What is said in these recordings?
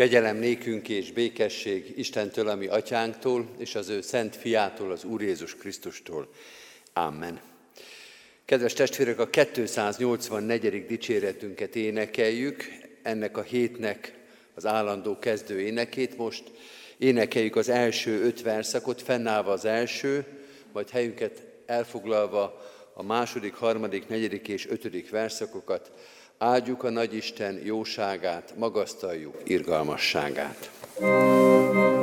Kegyelem nékünk és békesség Istentől, ami atyánktól, és az ő szent fiától, az Úr Jézus Krisztustól. Amen. Kedves testvérek, a 284. dicséretünket énekeljük, ennek a hétnek az állandó kezdő énekét. Most énekeljük az első öt verszakot, fennállva az első, majd helyünket elfoglalva a második, harmadik, negyedik és ötödik verszakokat. Áldjuk a Nagyisten jóságát, magasztaljuk irgalmasságát. thank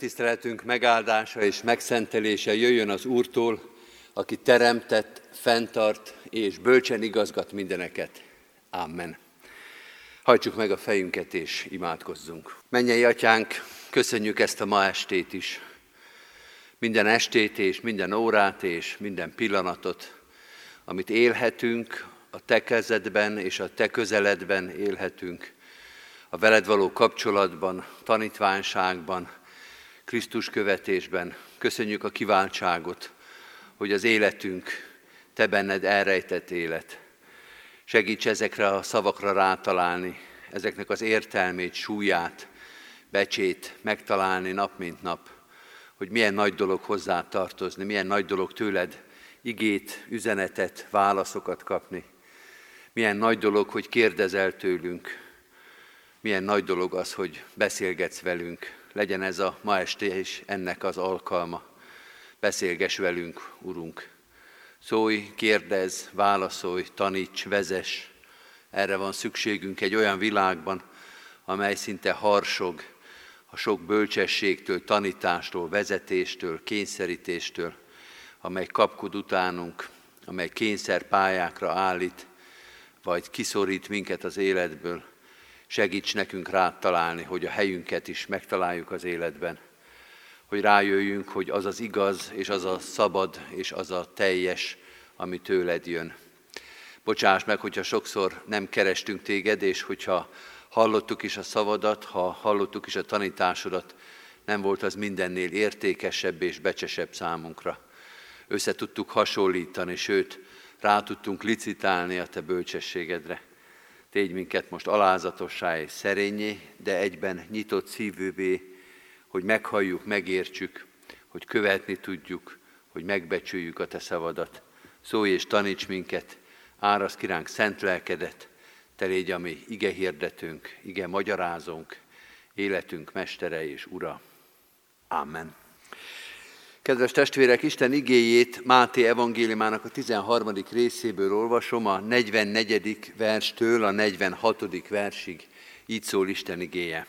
tiszteletünk megáldása és megszentelése jöjjön az Úrtól, aki teremtett, fenntart és bölcsen igazgat mindeneket. Amen. Hajtsuk meg a fejünket és imádkozzunk. Mennyei atyánk, köszönjük ezt a ma estét is. Minden estét és minden órát és minden pillanatot, amit élhetünk, a te kezedben és a te közeledben élhetünk, a veled való kapcsolatban, tanítványságban, Krisztus követésben. Köszönjük a kiváltságot, hogy az életünk te benned elrejtett élet. Segíts ezekre a szavakra rátalálni, ezeknek az értelmét, súlyát, becsét megtalálni nap mint nap, hogy milyen nagy dolog hozzá tartozni, milyen nagy dolog tőled igét, üzenetet, válaszokat kapni. Milyen nagy dolog, hogy kérdezel tőlünk, milyen nagy dolog az, hogy beszélgetsz velünk. Legyen ez a ma este is ennek az alkalma. Beszélges velünk, Urunk. Szólj, kérdez, válaszolj, taníts, vezes. Erre van szükségünk egy olyan világban, amely szinte harsog a sok bölcsességtől, tanítástól, vezetéstől, kényszerítéstől, amely kapkod utánunk, amely kényszer pályákra állít, vagy kiszorít minket az életből. Segíts nekünk rá találni, hogy a helyünket is megtaláljuk az életben, hogy rájöjjünk, hogy az az igaz, és az a szabad, és az a teljes, ami tőled jön. Bocsáss meg, hogyha sokszor nem kerestünk téged, és hogyha hallottuk is a szavadat, ha hallottuk is a tanításodat, nem volt az mindennél értékesebb és becsesebb számunkra. Össze tudtuk hasonlítani, sőt, rá tudtunk licitálni a te bölcsességedre. Tégy minket most alázatossá és szerényé, de egyben nyitott szívűvé, hogy meghalljuk, megértsük, hogy követni tudjuk, hogy megbecsüljük a te szavadat. Szólj és taníts minket, árasz kiránk szent lelkedet, te légy a mi ige hirdetünk, ige magyarázónk, életünk mestere és ura. Amen. Kedves testvérek, Isten igéjét Máté evangéliumának a 13. részéből olvasom, a 44. verstől a 46. versig. Így szól Isten igéje.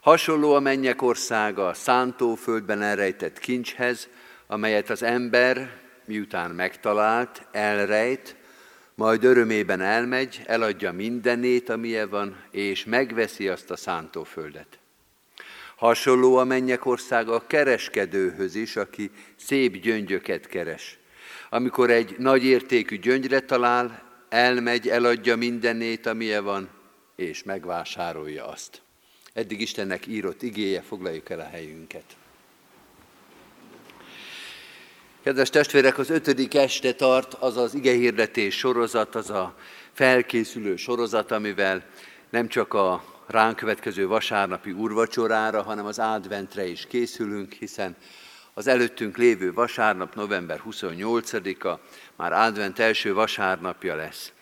Hasonló a mennyek országa a szántóföldben elrejtett kincshez, amelyet az ember, miután megtalált, elrejt, majd örömében elmegy, eladja mindenét, amilyen van, és megveszi azt a szántóföldet. Hasonló a mennyek országa a kereskedőhöz is, aki szép gyöngyöket keres. Amikor egy nagy értékű gyöngyre talál, elmegy, eladja mindenét, amilyen van, és megvásárolja azt. Eddig Istennek írott igéje, foglaljuk el a helyünket. Kedves testvérek, az ötödik este tart az az igehirdetés sorozat, az a felkészülő sorozat, amivel nem csak a ránk következő vasárnapi urvacsorára, hanem az adventre is készülünk, hiszen az előttünk lévő vasárnap, november 28-a, már advent első vasárnapja lesz.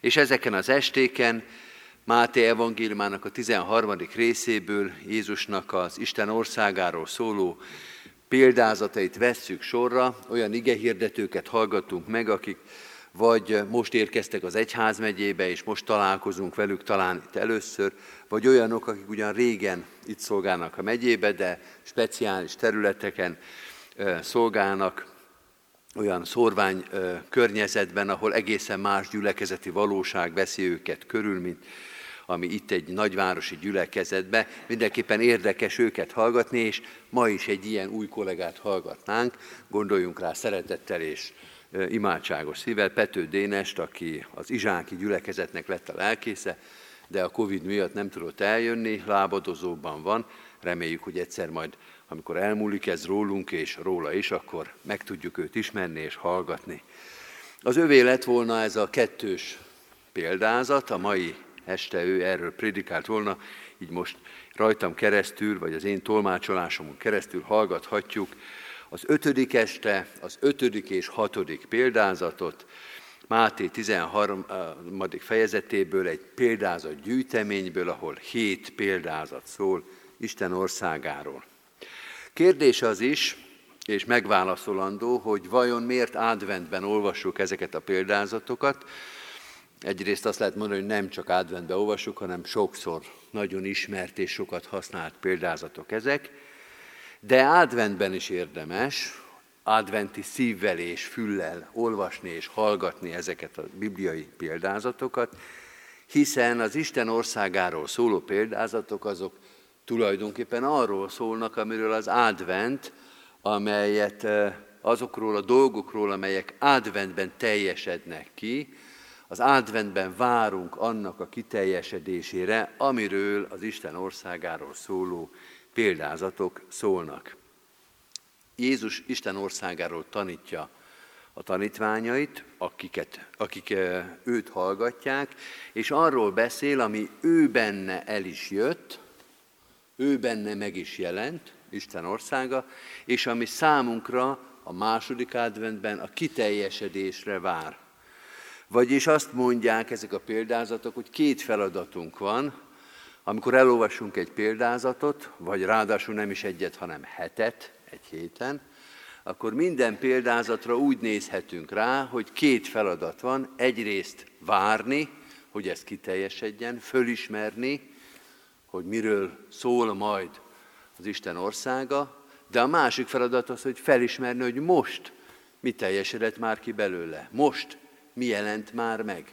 És ezeken az estéken Máté evangéliumának a 13. részéből Jézusnak az Isten országáról szóló példázatait vesszük sorra, olyan igehirdetőket hallgatunk meg, akik vagy most érkeztek az egyházmegyébe, és most találkozunk velük talán itt először, vagy olyanok, akik ugyan régen itt szolgálnak a megyébe, de speciális területeken szolgálnak, olyan szorvány környezetben, ahol egészen más gyülekezeti valóság veszi őket körül, mint ami itt egy nagyvárosi gyülekezetbe. Mindenképpen érdekes őket hallgatni, és ma is egy ilyen új kollégát hallgatnánk. Gondoljunk rá szeretettel és imádságos szívvel, Pető Dénest, aki az Izsáki gyülekezetnek lett a lelkésze, de a Covid miatt nem tudott eljönni, lábadozóban van. Reméljük, hogy egyszer majd, amikor elmúlik ez rólunk és róla is, akkor meg tudjuk őt ismerni és hallgatni. Az övé lett volna ez a kettős példázat, a mai este ő erről prédikált volna, így most rajtam keresztül, vagy az én tolmácsolásomon keresztül hallgathatjuk az ötödik este, az ötödik és hatodik példázatot, Máté 13. fejezetéből egy példázat gyűjteményből, ahol hét példázat szól Isten országáról. Kérdés az is, és megválaszolandó, hogy vajon miért adventben olvassuk ezeket a példázatokat. Egyrészt azt lehet mondani, hogy nem csak adventben olvassuk, hanem sokszor nagyon ismert és sokat használt példázatok ezek. De adventben is érdemes, adventi szívvel és füllel olvasni és hallgatni ezeket a bibliai példázatokat, hiszen az Isten országáról szóló példázatok azok tulajdonképpen arról szólnak, amiről az advent, amelyet azokról a dolgokról, amelyek adventben teljesednek ki, az adventben várunk annak a kiteljesedésére, amiről az Isten országáról szóló példázatok szólnak. Jézus Isten országáról tanítja a tanítványait, akiket, akik eh, őt hallgatják, és arról beszél, ami ő benne el is jött, ő benne meg is jelent, Isten országa, és ami számunkra a második adventben a kiteljesedésre vár. Vagyis azt mondják ezek a példázatok, hogy két feladatunk van, amikor elolvasunk egy példázatot, vagy ráadásul nem is egyet, hanem hetet egy héten, akkor minden példázatra úgy nézhetünk rá, hogy két feladat van. Egyrészt várni, hogy ez kiteljesedjen, fölismerni, hogy miről szól majd az Isten országa, de a másik feladat az, hogy felismerni, hogy most mi teljesedett már ki belőle. Most mi jelent már meg.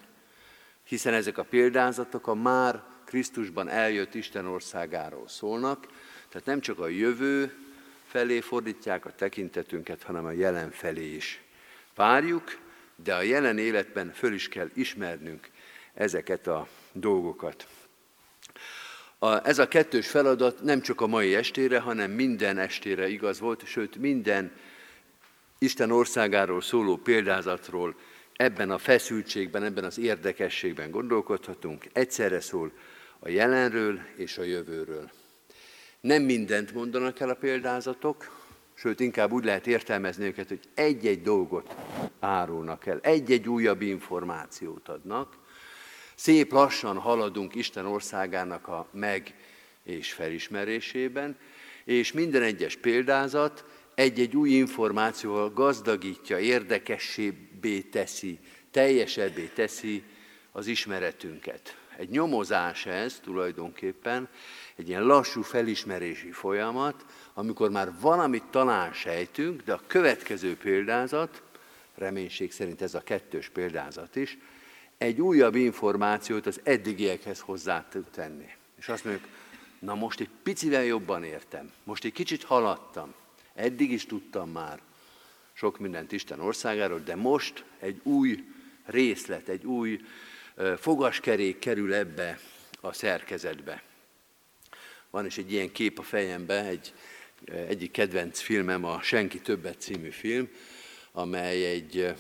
Hiszen ezek a példázatok a már Krisztusban eljött Isten országáról szólnak, tehát nem csak a jövő felé fordítják a tekintetünket, hanem a jelen felé is. Várjuk, de a jelen életben föl is kell ismernünk ezeket a dolgokat. A, ez a kettős feladat nem csak a mai estére, hanem minden estére igaz volt, sőt minden Isten országáról szóló példázatról ebben a feszültségben, ebben az érdekességben gondolkodhatunk. Egyszerre szól a jelenről és a jövőről. Nem mindent mondanak el a példázatok, sőt inkább úgy lehet értelmezni őket, hogy egy-egy dolgot árulnak el, egy-egy újabb információt adnak, Szép lassan haladunk Isten országának a meg és felismerésében, és minden egyes példázat egy-egy új információval gazdagítja, érdekessébbé teszi, teljesebbé teszi az ismeretünket. Egy nyomozás ez tulajdonképpen, egy ilyen lassú felismerési folyamat, amikor már valamit talán sejtünk, de a következő példázat, reménység szerint ez a kettős példázat is, egy újabb információt az eddigiekhez hozzá tud tenni. És azt mondjuk, na most egy picivel jobban értem, most egy kicsit haladtam, eddig is tudtam már sok mindent Isten országáról, de most egy új részlet, egy új fogaskerék kerül ebbe a szerkezetbe. Van is egy ilyen kép a fejembe, egy, egyik kedvenc filmem, a Senki többet című film, amely egy,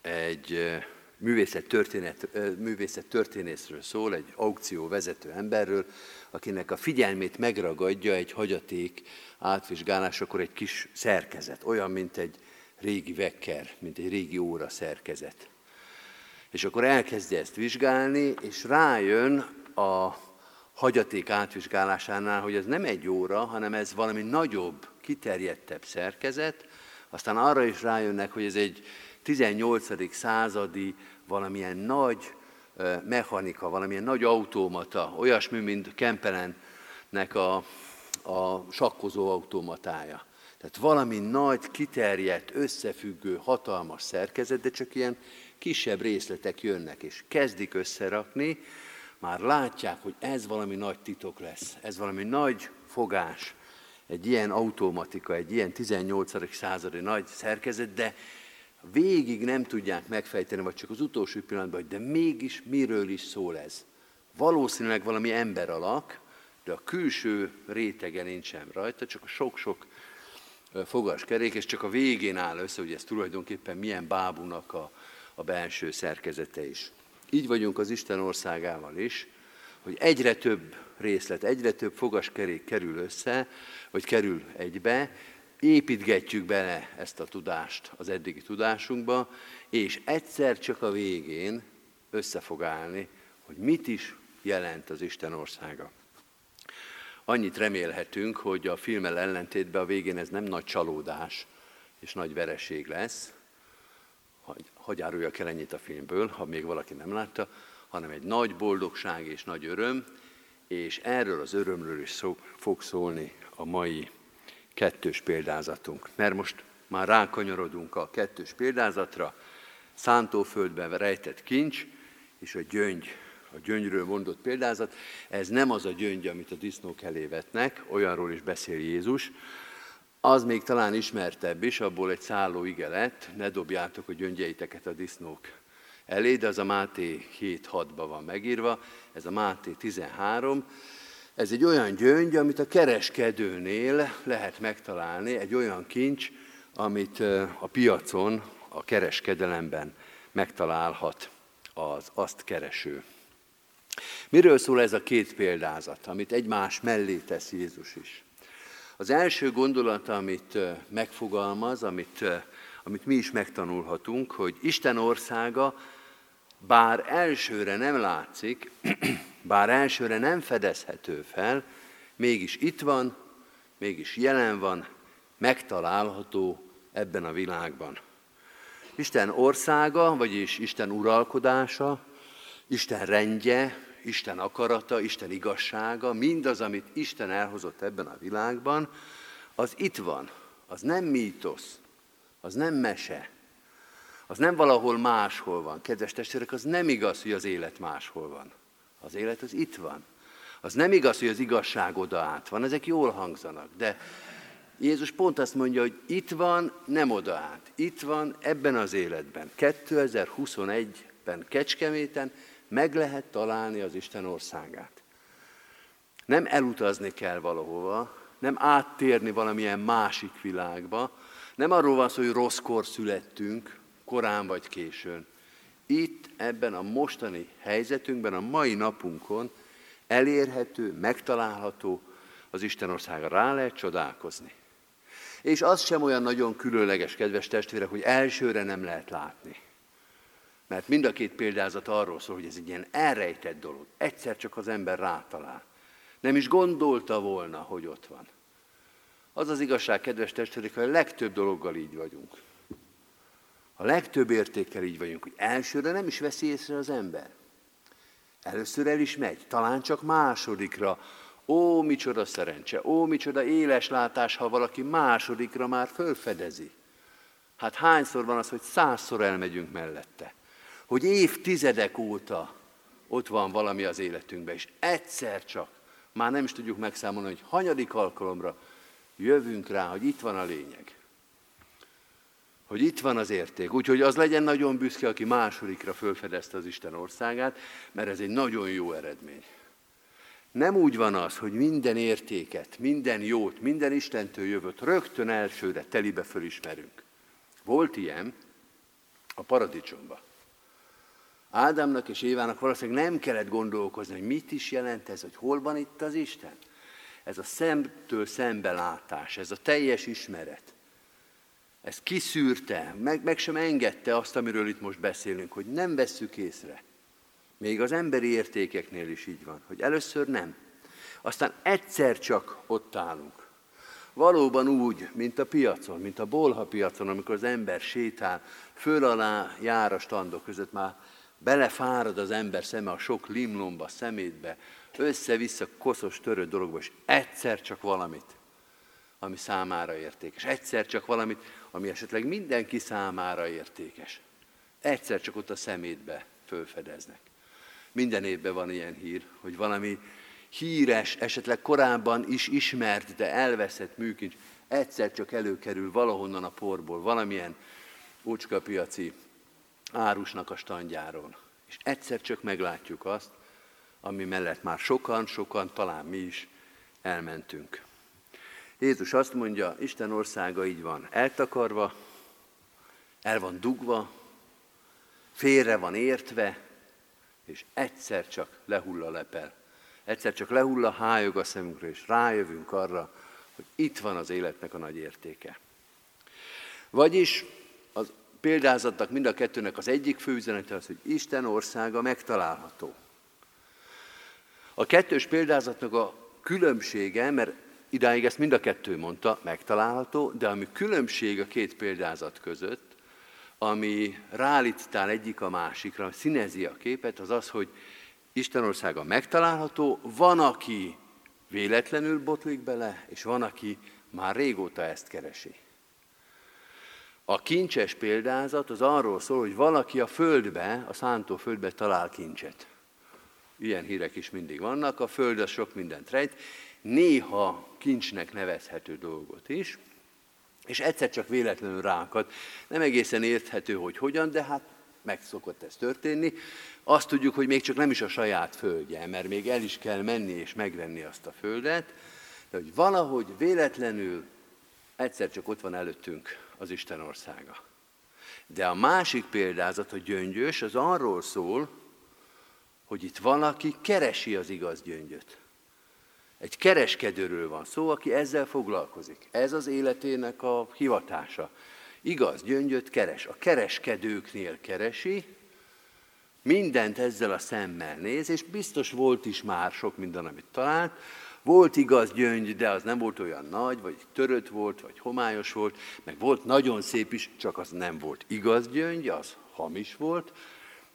egy művészet, történet, művészet történészről szól, egy aukció vezető emberről, akinek a figyelmét megragadja egy hagyaték átvizsgálásakor egy kis szerkezet, olyan, mint egy régi vekker, mint egy régi óra szerkezet. És akkor elkezdi ezt vizsgálni, és rájön a hagyaték átvizsgálásánál, hogy ez nem egy óra, hanem ez valami nagyobb, kiterjedtebb szerkezet, aztán arra is rájönnek, hogy ez egy 18. századi valamilyen nagy mechanika, valamilyen nagy automata, olyasmi, mint Kempelennek a, a sakkozó automatája. Tehát valami nagy, kiterjedt, összefüggő, hatalmas szerkezet, de csak ilyen kisebb részletek jönnek, és kezdik összerakni, már látják, hogy ez valami nagy titok lesz, ez valami nagy fogás, egy ilyen automatika, egy ilyen 18. századi nagy szerkezet, de végig nem tudják megfejteni, vagy csak az utolsó pillanatban, hogy de mégis miről is szól ez. Valószínűleg valami ember alak, de a külső rétege nincsen rajta, csak a sok-sok fogaskerék, és csak a végén áll össze, hogy ez tulajdonképpen milyen bábúnak a, a belső szerkezete is. Így vagyunk az Isten országával is, hogy egyre több részlet, egyre több fogaskerék kerül össze, vagy kerül egybe, építgetjük bele ezt a tudást az eddigi tudásunkba, és egyszer csak a végén össze fog állni, hogy mit is jelent az Isten országa. Annyit remélhetünk, hogy a filmmel ellentétben a végén ez nem nagy csalódás és nagy vereség lesz, hogy, hogy áruljak el ennyit a filmből, ha még valaki nem látta, hanem egy nagy boldogság és nagy öröm, és erről az örömről is szó, fog szólni a mai kettős példázatunk. Mert most már rákanyarodunk a kettős példázatra, szántóföldben rejtett kincs, és a gyöngy, a gyöngyről mondott példázat, ez nem az a gyöngy, amit a disznók elé vetnek, olyanról is beszél Jézus, az még talán ismertebb is, abból egy szálló ige lett, ne dobjátok a gyöngyeiteket a disznók elé, de az a Máté 7.6-ban van megírva, ez a Máté 13. Ez egy olyan gyöngy, amit a kereskedőnél lehet megtalálni, egy olyan kincs, amit a piacon, a kereskedelemben megtalálhat az azt kereső. Miről szól ez a két példázat, amit egymás mellé tesz Jézus is? Az első gondolat, amit megfogalmaz, amit, amit mi is megtanulhatunk, hogy Isten országa bár elsőre nem látszik, bár elsőre nem fedezhető fel, mégis itt van, mégis jelen van, megtalálható ebben a világban. Isten országa, vagyis Isten uralkodása, Isten rendje, Isten akarata, Isten igazsága, mindaz, amit Isten elhozott ebben a világban, az itt van. Az nem mítosz, az nem mese, az nem valahol máshol van. Kedves testvérek, az nem igaz, hogy az élet máshol van. Az élet az itt van. Az nem igaz, hogy az igazság oda át van. Ezek jól hangzanak, de Jézus pont azt mondja, hogy itt van, nem oda át. Itt van ebben az életben. 2021-ben Kecskeméten meg lehet találni az Isten országát. Nem elutazni kell valahova, nem áttérni valamilyen másik világba, nem arról van szó, hogy rosszkor születtünk, korán vagy későn. Itt, ebben a mostani helyzetünkben, a mai napunkon elérhető, megtalálható az Isten országa. Rá lehet csodálkozni. És az sem olyan nagyon különleges, kedves testvérek, hogy elsőre nem lehet látni. Mert mind a két példázat arról szól, hogy ez egy ilyen elrejtett dolog. Egyszer csak az ember rátalál. Nem is gondolta volna, hogy ott van. Az az igazság, kedves testvérek, hogy a legtöbb dologgal így vagyunk. A legtöbb értékkel így vagyunk, hogy elsőre nem is veszi észre az ember. Először el is megy, talán csak másodikra. Ó, micsoda szerencse, ó, micsoda éles látás, ha valaki másodikra már fölfedezi. Hát hányszor van az, hogy százszor elmegyünk mellette hogy évtizedek óta ott van valami az életünkben, és egyszer csak, már nem is tudjuk megszámolni, hogy hanyadik alkalomra jövünk rá, hogy itt van a lényeg. Hogy itt van az érték. Úgyhogy az legyen nagyon büszke, aki másodikra fölfedezte az Isten országát, mert ez egy nagyon jó eredmény. Nem úgy van az, hogy minden értéket, minden jót, minden Istentől jövőt rögtön elsőre telibe fölismerünk. Volt ilyen a paradicsomban. Ádámnak és Évának valószínűleg nem kellett gondolkozni, hogy mit is jelent ez, hogy hol van itt az Isten. Ez a szemtől szembelátás, ez a teljes ismeret. Ez kiszűrte, meg, meg sem engedte azt, amiről itt most beszélünk, hogy nem vesszük észre. Még az emberi értékeknél is így van, hogy először nem. Aztán egyszer csak ott állunk. Valóban úgy, mint a piacon, mint a bolha piacon, amikor az ember sétál, föl alá jár a standok között, már belefárad az ember szeme a sok limlomba, szemétbe, össze-vissza koszos, törő dologba, és egyszer csak valamit, ami számára értékes. Egyszer csak valamit, ami esetleg mindenki számára értékes. Egyszer csak ott a szemétbe fölfedeznek. Minden évben van ilyen hír, hogy valami híres, esetleg korábban is ismert, de elveszett műkincs egyszer csak előkerül valahonnan a porból, valamilyen úcskapiaci árusnak a standjáron. És egyszer csak meglátjuk azt, ami mellett már sokan, sokan, talán mi is elmentünk. Jézus azt mondja, Isten országa így van eltakarva, el van dugva, félre van értve, és egyszer csak lehull a lepel. Egyszer csak lehull a hájog a szemünkre, és rájövünk arra, hogy itt van az életnek a nagy értéke. Vagyis példázatnak mind a kettőnek az egyik fő üzenete az, hogy Isten országa megtalálható. A kettős példázatnak a különbsége, mert idáig ezt mind a kettő mondta, megtalálható, de ami különbség a két példázat között, ami rálicitál egyik a másikra, színezi a képet, az az, hogy Isten országa megtalálható, van, aki véletlenül botlik bele, és van, aki már régóta ezt keresi. A kincses példázat az arról szól, hogy valaki a földbe, a szántó földbe talál kincset. Ilyen hírek is mindig vannak, a föld az sok mindent rejt, néha kincsnek nevezhető dolgot is, és egyszer csak véletlenül rákad. Nem egészen érthető, hogy hogyan, de hát meg szokott ez történni. Azt tudjuk, hogy még csak nem is a saját földje, mert még el is kell menni és megvenni azt a földet, de hogy valahogy véletlenül egyszer csak ott van előttünk az Isten országa. De a másik példázat, a gyöngyös, az arról szól, hogy itt valaki keresi az igaz gyöngyöt. Egy kereskedőről van szó, aki ezzel foglalkozik. Ez az életének a hivatása. Igaz, gyöngyöt keres. A kereskedőknél keresi, mindent ezzel a szemmel néz, és biztos volt is már sok minden, amit talált. Volt igaz gyöngy, de az nem volt olyan nagy, vagy törött volt, vagy homályos volt, meg volt nagyon szép is, csak az nem volt igaz gyöngy, az hamis volt,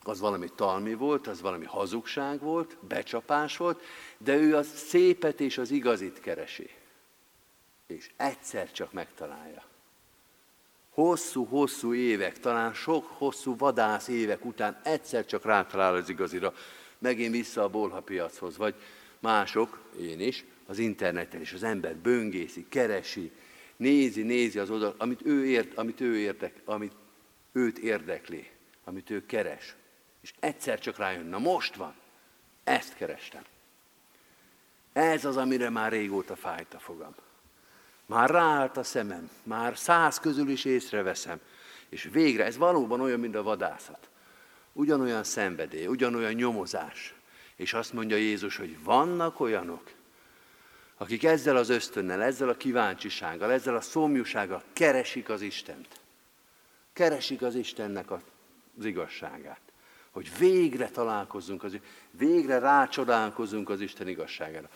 az valami talmi volt, az valami hazugság volt, becsapás volt, de ő a szépet és az igazit keresi. És egyszer csak megtalálja. Hosszú-hosszú évek, talán sok hosszú vadász évek után egyszer csak rátalál az igazira, megint vissza a bolhapiachoz, vagy mások, én is, az interneten is az ember böngészi, keresi, nézi, nézi az oldal, amit ő ért, amit ő érdek, amit őt érdekli, amit ő keres. És egyszer csak rájön, na most van, ezt kerestem. Ez az, amire már régóta fájt a fogam. Már ráállt a szemem, már száz közül is észreveszem, és végre ez valóban olyan, mint a vadászat. Ugyanolyan szenvedély, ugyanolyan nyomozás. És azt mondja Jézus, hogy vannak olyanok, akik ezzel az ösztönnel, ezzel a kíváncsisággal, ezzel a szomjúsággal keresik az Istent. Keresik az Istennek az igazságát hogy végre találkozzunk, az, végre rácsodálkozunk az Isten igazságára.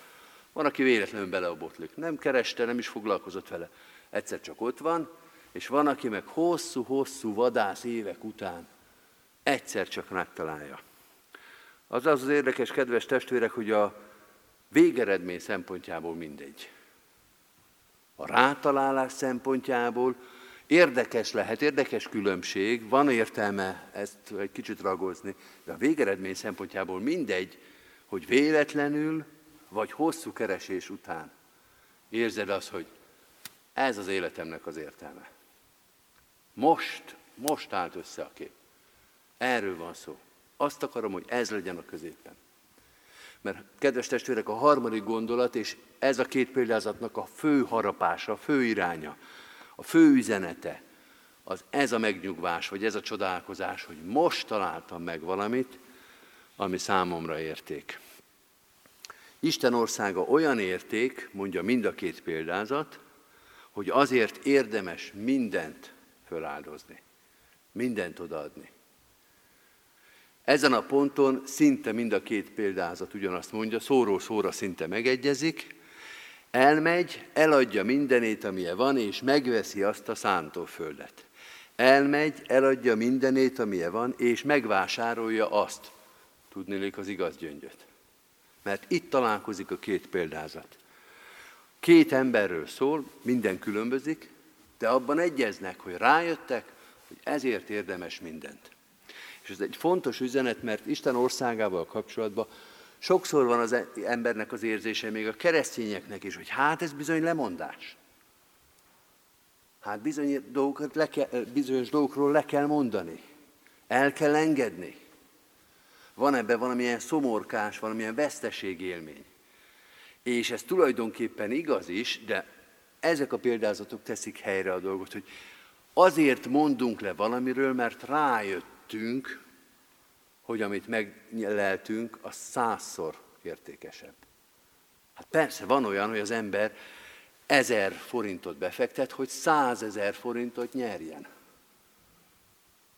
Van, aki véletlenül beleobotlik. Nem kereste, nem is foglalkozott vele. Egyszer csak ott van, és van, aki meg hosszú-hosszú vadász évek után egyszer csak megtalálja. Az az az érdekes, kedves testvérek, hogy a végeredmény szempontjából mindegy. A rátalálás szempontjából Érdekes lehet, érdekes különbség, van értelme ezt egy kicsit ragozni, de a végeredmény szempontjából mindegy, hogy véletlenül vagy hosszú keresés után érzed azt, hogy ez az életemnek az értelme. Most, most állt össze a kép. Erről van szó. Azt akarom, hogy ez legyen a középen. Mert kedves testvérek, a harmadik gondolat, és ez a két példázatnak a fő harapása, a fő iránya, a fő üzenete az ez a megnyugvás, vagy ez a csodálkozás, hogy most találtam meg valamit, ami számomra érték. Isten országa olyan érték, mondja mind a két példázat, hogy azért érdemes mindent föláldozni, mindent odaadni. Ezen a ponton szinte mind a két példázat ugyanazt mondja, szóról szóra szinte megegyezik, Elmegy, eladja mindenét, amilyen van, és megveszi azt a szántóföldet. Elmegy, eladja mindenét, amilyen van, és megvásárolja azt, tudnélik az igaz gyöngyöt. Mert itt találkozik a két példázat. Két emberről szól, minden különbözik, de abban egyeznek, hogy rájöttek, hogy ezért érdemes mindent. És ez egy fontos üzenet, mert Isten országával kapcsolatban Sokszor van az embernek az érzése, még a keresztényeknek is, hogy hát ez bizony lemondás. Hát dolgokat le kell, bizonyos dolgokról le kell mondani. El kell engedni. Van ebben valamilyen szomorkás, valamilyen veszteségélmény. És ez tulajdonképpen igaz is, de ezek a példázatok teszik helyre a dolgot, hogy azért mondunk le valamiről, mert rájöttünk, hogy amit megnyeleltünk, az százszor értékesebb. Hát persze, van olyan, hogy az ember ezer forintot befektet, hogy százezer forintot nyerjen.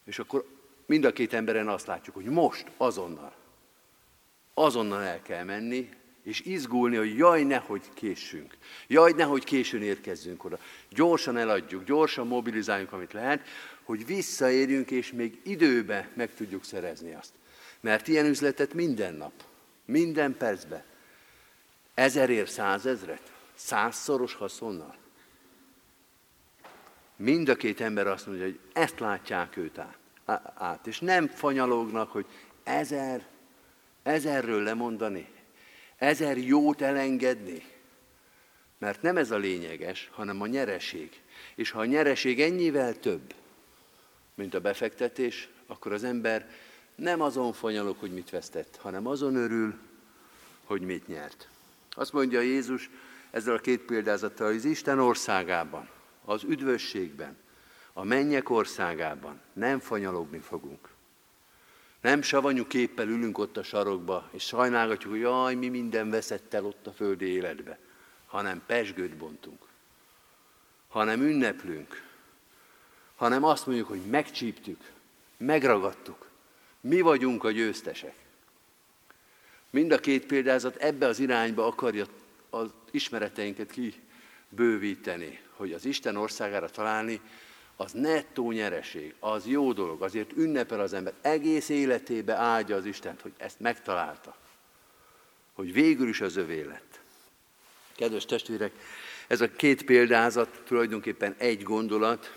És akkor mind a két emberen azt látjuk, hogy most, azonnal, azonnal el kell menni, és izgulni, hogy jaj, nehogy késsünk. Jaj, nehogy későn érkezzünk oda. Gyorsan eladjuk, gyorsan mobilizáljunk, amit lehet, hogy visszaérjünk, és még időbe meg tudjuk szerezni azt. Mert ilyen üzletet minden nap, minden percben, ezerért százezret, százszoros haszonnal. Mind a két ember azt mondja, hogy ezt látják őt át. És nem fanyalognak, hogy ezer, ezerről lemondani, ezer jót elengedni. Mert nem ez a lényeges, hanem a nyereség. És ha a nyereség ennyivel több, mint a befektetés, akkor az ember nem azon fanyalok, hogy mit vesztett, hanem azon örül, hogy mit nyert. Azt mondja Jézus ezzel a két példázattal, hogy az Isten országában, az üdvösségben, a mennyek országában nem fanyalogni fogunk. Nem savanyú képpel ülünk ott a sarokba, és sajnálgatjuk, hogy jaj, mi minden veszett el ott a földi életbe, hanem pesgőt bontunk, hanem ünneplünk, hanem azt mondjuk, hogy megcsíptük, megragadtuk, mi vagyunk a győztesek. Mind a két példázat ebbe az irányba akarja az ismereteinket kibővíteni, hogy az Isten országára találni, az nettó nyereség, az jó dolog, azért ünnepel az ember, egész életébe áldja az Istent, hogy ezt megtalálta, hogy végül is az övé lett. Kedves testvérek, ez a két példázat tulajdonképpen egy gondolat,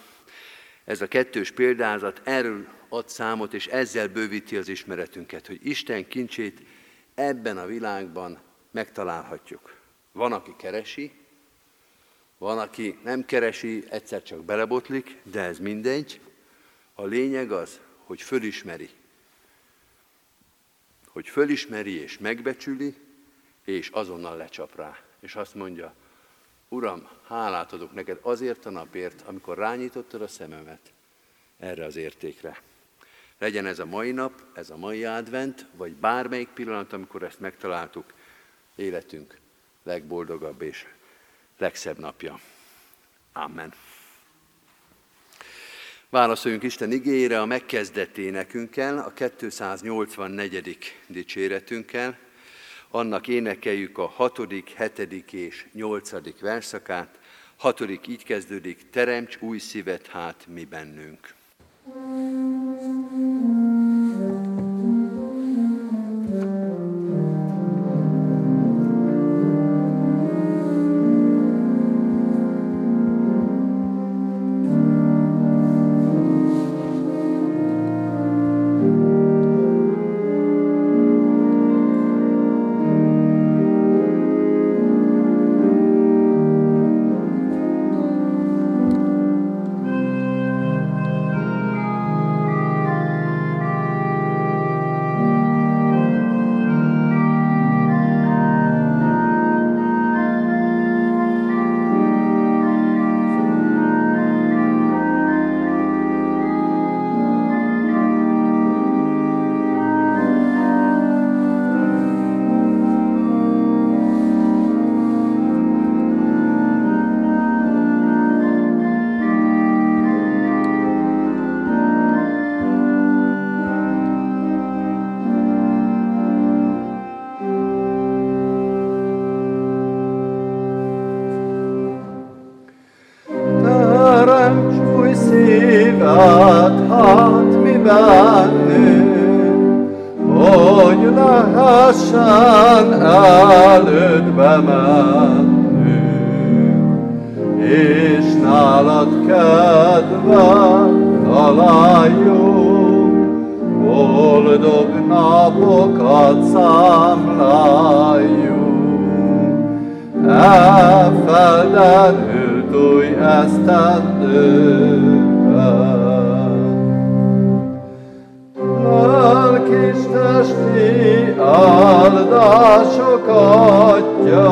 ez a kettős példázat erről ad számot, és ezzel bővíti az ismeretünket, hogy Isten kincsét ebben a világban megtalálhatjuk. Van, aki keresi, van, aki nem keresi, egyszer csak belebotlik, de ez mindegy. A lényeg az, hogy fölismeri. Hogy fölismeri és megbecsüli, és azonnal lecsap rá. És azt mondja, Uram, hálát adok neked azért a napért, amikor rányítottad a szememet erre az értékre. Legyen ez a mai nap, ez a mai advent, vagy bármelyik pillanat, amikor ezt megtaláltuk, életünk legboldogabb és legszebb napja. Amen. Válaszoljunk Isten igényére a megkezdeténekünkkel, a 284. dicséretünkkel. Annak énekeljük a hatodik, hetedik és nyolcadik verszakát. Hatodik így kezdődik, teremts új szívet hát mi bennünk. thank you kedven találjunk, boldog napokat számláljunk. E felden üldülj esztendőben. Lelkis testi áldások adja,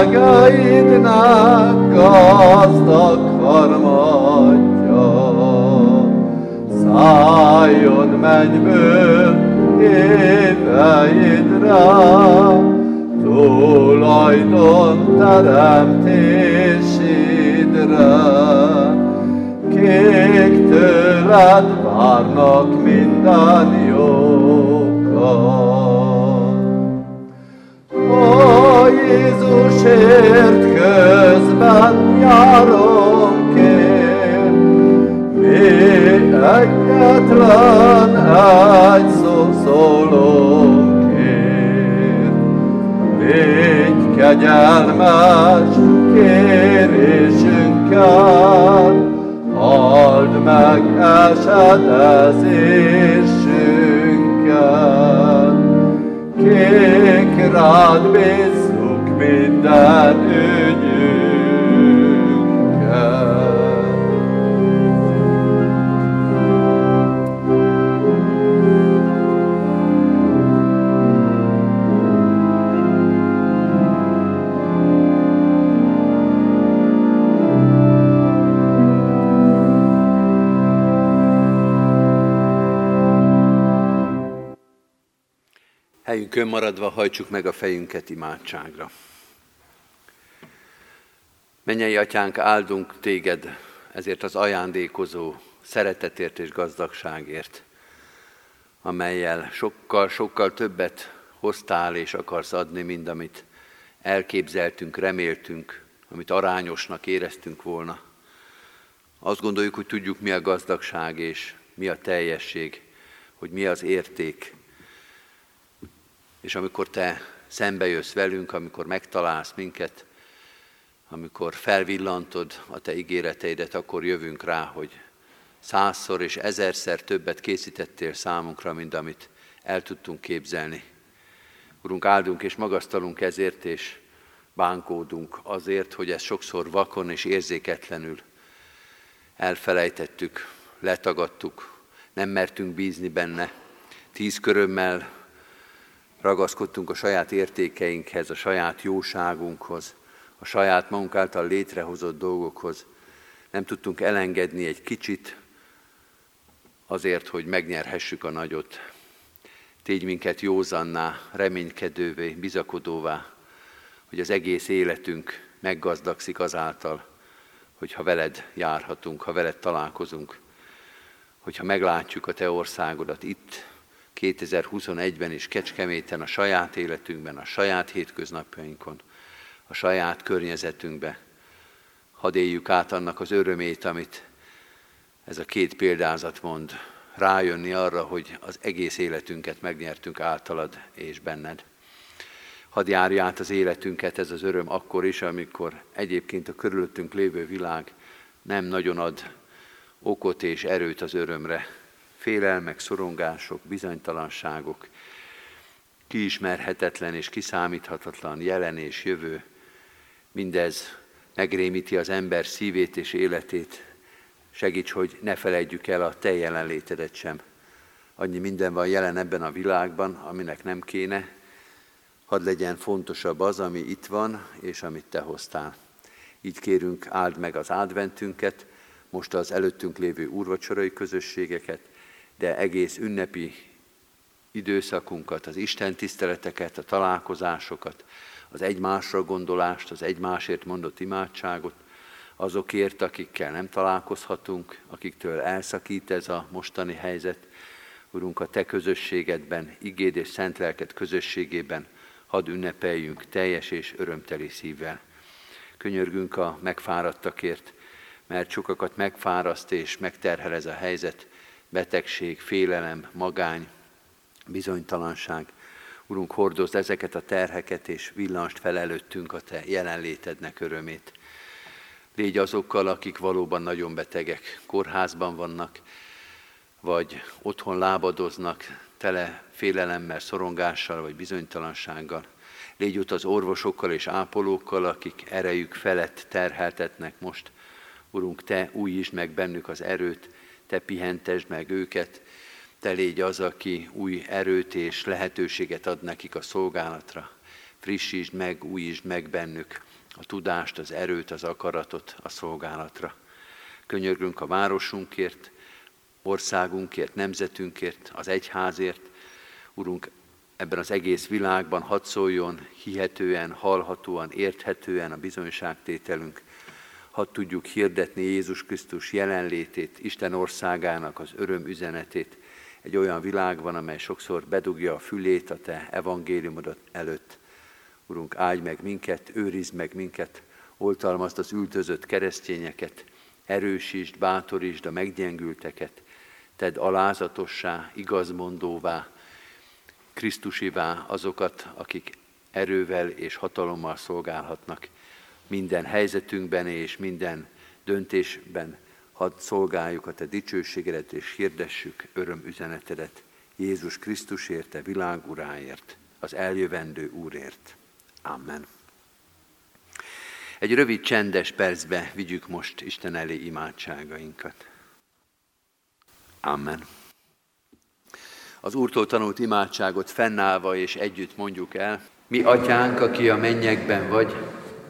egeidnek gazdag harmadja. Szálljon mennyből éveidre, tulajdon teremtésidre. Kék tőled várnak minden jókat. Ó Jézusért kegyelmes kérésünket, Hald meg esedezésünket, Kék rád bízzuk minden ügyünket. Helyünkön maradva hajtsuk meg a fejünket imádságra. Mennyei atyánk, áldunk téged ezért az ajándékozó szeretetért és gazdagságért, amelyel sokkal-sokkal többet hoztál és akarsz adni, mint amit elképzeltünk, reméltünk, amit arányosnak éreztünk volna. Azt gondoljuk, hogy tudjuk, mi a gazdagság és mi a teljesség, hogy mi az érték, és amikor te szembe jössz velünk, amikor megtalálsz minket, amikor felvillantod a te ígéreteidet, akkor jövünk rá, hogy százszor és ezerszer többet készítettél számunkra, mint amit el tudtunk képzelni. Urunk, áldunk és magasztalunk ezért, és bánkódunk azért, hogy ezt sokszor vakon és érzéketlenül elfelejtettük, letagadtuk, nem mertünk bízni benne. Tíz körömmel ragaszkodtunk a saját értékeinkhez, a saját jóságunkhoz, a saját magunk által létrehozott dolgokhoz. Nem tudtunk elengedni egy kicsit azért, hogy megnyerhessük a nagyot. Tégy minket józanná, reménykedővé, bizakodóvá, hogy az egész életünk meggazdagszik azáltal, hogyha veled járhatunk, ha veled találkozunk, hogyha meglátjuk a te országodat itt, 2021-ben is Kecskeméten, a saját életünkben, a saját hétköznapjainkon, a saját környezetünkbe. Hadd éljük át annak az örömét, amit ez a két példázat mond, rájönni arra, hogy az egész életünket megnyertünk általad és benned. Hadd járja át az életünket ez az öröm akkor is, amikor egyébként a körülöttünk lévő világ nem nagyon ad okot és erőt az örömre, félelmek, szorongások, bizonytalanságok, kiismerhetetlen és kiszámíthatatlan jelen és jövő, mindez megrémíti az ember szívét és életét. Segíts, hogy ne felejtjük el a te jelenlétedet sem. Annyi minden van jelen ebben a világban, aminek nem kéne. Hadd legyen fontosabb az, ami itt van, és amit te hoztál. Így kérünk, áld meg az adventünket, most az előttünk lévő úrvacsorai közösségeket, de egész ünnepi időszakunkat, az Isten tiszteleteket, a találkozásokat, az egymásra gondolást, az egymásért mondott imádságot, azokért, akikkel nem találkozhatunk, akiktől elszakít ez a mostani helyzet. Urunk, a Te közösségedben, igéd és szent lelked közösségében hadd ünnepeljünk teljes és örömteli szívvel. Könyörgünk a megfáradtakért, mert sokakat megfáraszt és megterhel ez a helyzet, betegség, félelem, magány, bizonytalanság. Urunk, hordozd ezeket a terheket, és villanst fel előttünk a Te jelenlétednek örömét. Légy azokkal, akik valóban nagyon betegek, kórházban vannak, vagy otthon lábadoznak, tele félelemmel, szorongással, vagy bizonytalansággal. Légy ott az orvosokkal és ápolókkal, akik erejük felett terheltetnek most. Urunk, Te újítsd meg bennük az erőt, te pihentesd meg őket, te légy az, aki új erőt és lehetőséget ad nekik a szolgálatra. Frissítsd meg, újítsd meg bennük a tudást, az erőt, az akaratot a szolgálatra. Könyörgünk a városunkért, országunkért, nemzetünkért, az egyházért. Urunk, ebben az egész világban hadd szóljon hihetően, hallhatóan, érthetően a bizonyságtételünk hadd tudjuk hirdetni Jézus Krisztus jelenlétét, Isten országának az öröm üzenetét egy olyan világban, amely sokszor bedugja a fülét a Te evangéliumodat előtt. Urunk, áldj meg minket, őrizd meg minket, oltalmazd az ültözött keresztényeket, erősítsd, bátorítsd a meggyengülteket, tedd alázatossá, igazmondóvá, Krisztusivá azokat, akik erővel és hatalommal szolgálhatnak minden helyzetünkben és minden döntésben hadd szolgáljuk a Te dicsőségedet és hirdessük öröm üzenetedet Jézus Krisztusért, Te világuráért, az eljövendő Úrért. Amen. Egy rövid csendes percbe vigyük most Isten elé imádságainkat. Amen. Az Úrtól tanult imádságot fennállva és együtt mondjuk el. Mi atyánk, aki a mennyekben vagy,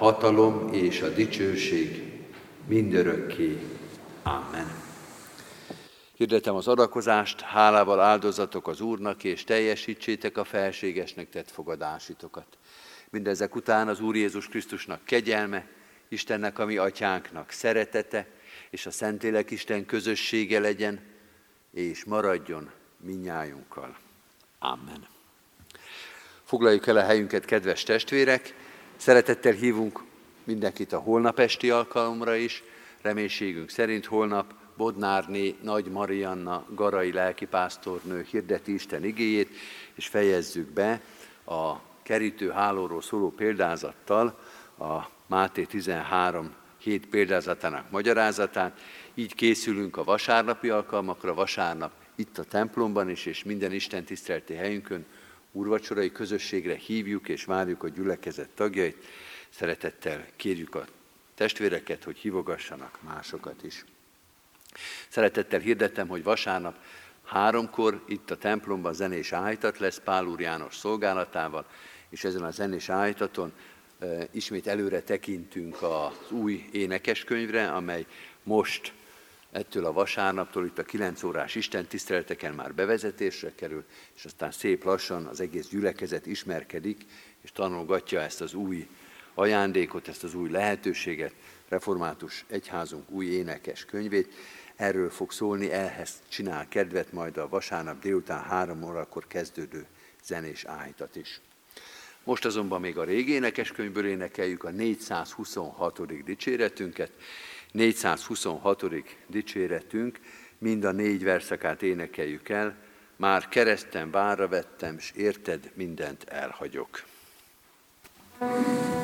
hatalom és a dicsőség mindörökké. Amen. Hirdetem az adakozást, hálával áldozatok az Úrnak, és teljesítsétek a felségesnek tett fogadásitokat. Mindezek után az Úr Jézus Krisztusnak kegyelme, Istennek, ami atyánknak szeretete, és a Szentlélek Isten közössége legyen, és maradjon minnyájunkkal. Amen. Foglaljuk el a helyünket, kedves testvérek! Szeretettel hívunk mindenkit a holnap esti alkalomra is. Reménységünk szerint holnap Bodnárné Nagy Marianna Garai lelkipásztornő hirdeti Isten igéjét, és fejezzük be a kerítő hálóról szóló példázattal a Máté 13 hét példázatának magyarázatát. Így készülünk a vasárnapi alkalmakra, vasárnap itt a templomban is, és minden Isten tisztelti helyünkön úrvacsorai közösségre hívjuk és várjuk a gyülekezet tagjait. Szeretettel kérjük a testvéreket, hogy hívogassanak másokat is. Szeretettel hirdettem, hogy vasárnap háromkor itt a templomban zenés áhítat lesz Pál úr János szolgálatával, és ezen a zenés áhítaton e, ismét előre tekintünk az új énekeskönyvre, amely most ettől a vasárnaptól itt a 9 órás Isten tiszteleteken már bevezetésre kerül, és aztán szép lassan az egész gyülekezet ismerkedik, és tanulgatja ezt az új ajándékot, ezt az új lehetőséget, református egyházunk új énekes könyvét. Erről fog szólni, ehhez csinál kedvet majd a vasárnap délután három órakor kezdődő zenés áhítat is. Most azonban még a régi énekeskönyvből énekeljük a 426. dicséretünket. 426. dicséretünk, mind a négy verszakát énekeljük el. Már kereszten várra vettem, s érted, mindent elhagyok. thank you